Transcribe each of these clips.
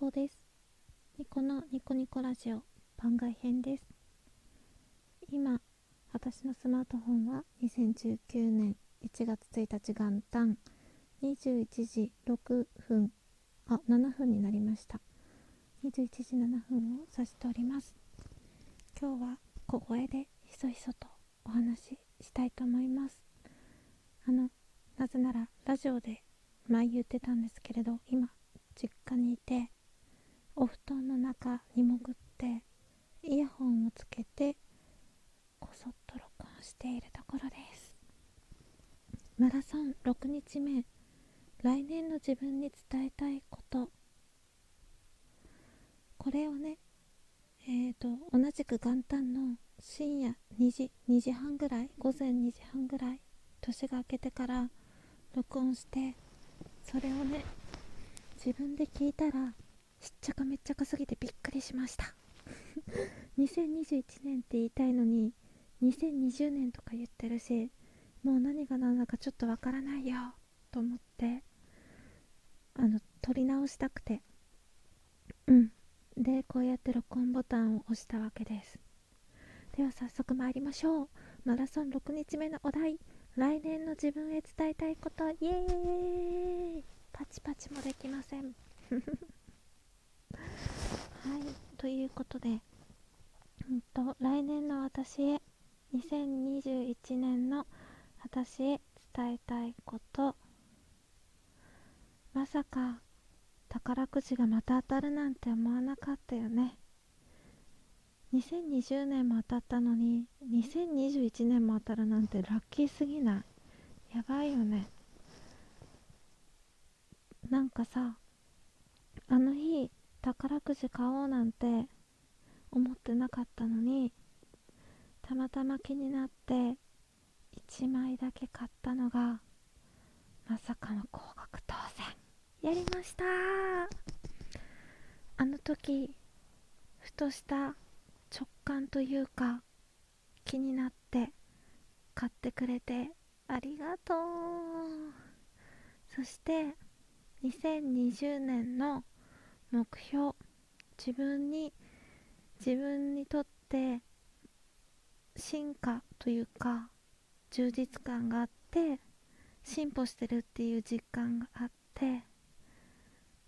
こです。ニコのニコニコラジオ番外編です。今私のスマートフォンは2019年1月1日元旦21時6分あ7分になりました。21時7分を指しております。今日は小声でひそひそとお話ししたいと思います。あのなぜならラジオで前言ってたんですけれど今実家にいてお布団の中に潜ってイヤホンをつけてこそっと録音しているところです。マラソン6日目来年の自分に伝えたいこと。これをねえーと同じく元旦の深夜2時2時半ぐらい午前2時半ぐらい年が明けてから録音してそれをね自分で聞いたらしっちゃかめっちゃかすぎてびっくりしました。2021年って言いたいのに2020年とか言ってるしもう何が何だかちょっとわからないよと思ってあの撮り直したくて。うん。でこうやって録音ボタンを押したわけです。では早速参りましょう。マラソン6日目のお題。来年の自分へ伝えたいこと。イエーイ。パチパチもできません。はいということで、うんと、来年の私へ2021年の私へ伝えたいこと。まさか宝くじがまた当たるなんて思わなかったよね。2020年も当たったのに2021年も当たるなんてラッキーすぎない。やばいよね。なんかさあの日宝くじ買おうなんて思ってなかったのにたまたま気になって1枚だけ買ったのがまさかの高額当選。やりました。あの時ふとした直感というか気になって買ってくれてありがとう。そして2020年の目標。自分に自分にとって進化というか充実感があって進歩してるっていう実感があって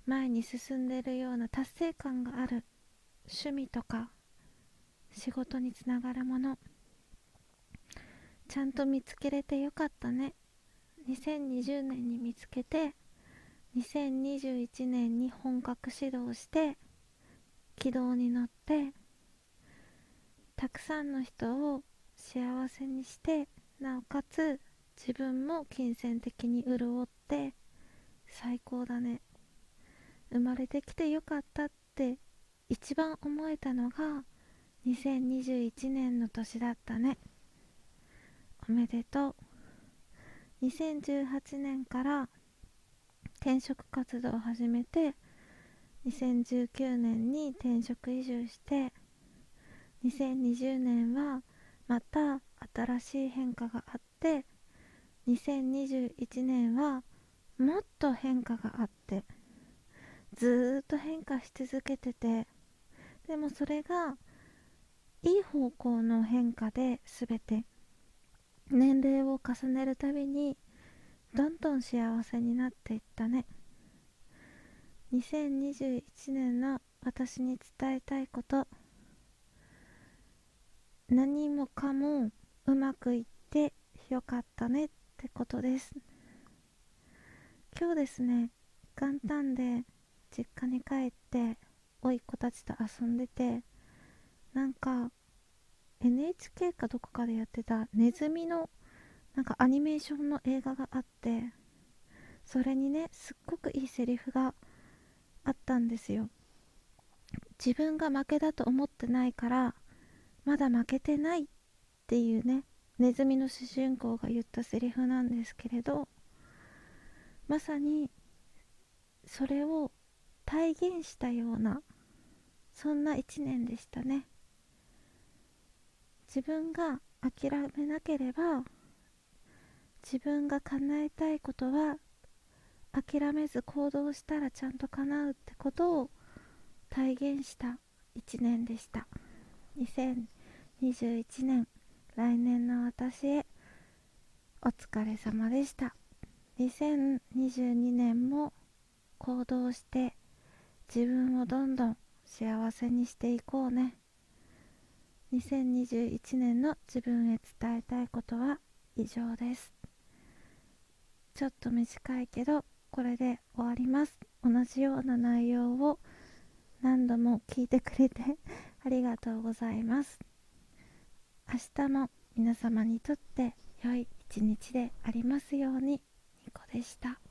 前に進んでるような達成感がある趣味とか仕事につながるもの。ちゃんと見つけれてよかったね。2020年に見つけて2021年に本格指導して軌道に乗ってたくさんの人を幸せにしてなおかつ自分も金銭的に潤って最高だね。生まれてきてよかったって一番思えたのが2021年の年だったね。おめでとう。2018年から転職活動を始めて2019年に転職移住して2020年はまた新しい変化があって2021年はもっと変化があってずっと変化し続けててでもそれがいい方向の変化で全て年齢を重ねるたびにどん幸せになっていったね。2021年の私に伝えたいこと。何もかもうまくいってよかったねってことです。今日ですね元旦で実家に帰って甥っ子たちと遊んでてなんか NHK かどこかでやってたネズミのなんかアニメーションの映画があってそれにねすっごくいいセリフがあったんですよ。自分が負けだと思ってないからまだ負けてないっていうねネズミの主人公が言ったセリフなんですけれどまさにそれを体現したようなそんな一年でしたね。自分が諦めなければ自分が叶えたいことは諦めず行動したらちゃんと叶うってことを体現した1年でした。2021年来年の私へお疲れ様でした。2022年も行動して自分をどんどん幸せにしていこうね。2021年の自分へ伝えたいことは以上です。ちょっと短いけどこれで終わります。同じような内容を何度も聞いてくれて ありがとうございます。明日も皆様にとって良い一日でありますようにニコでした。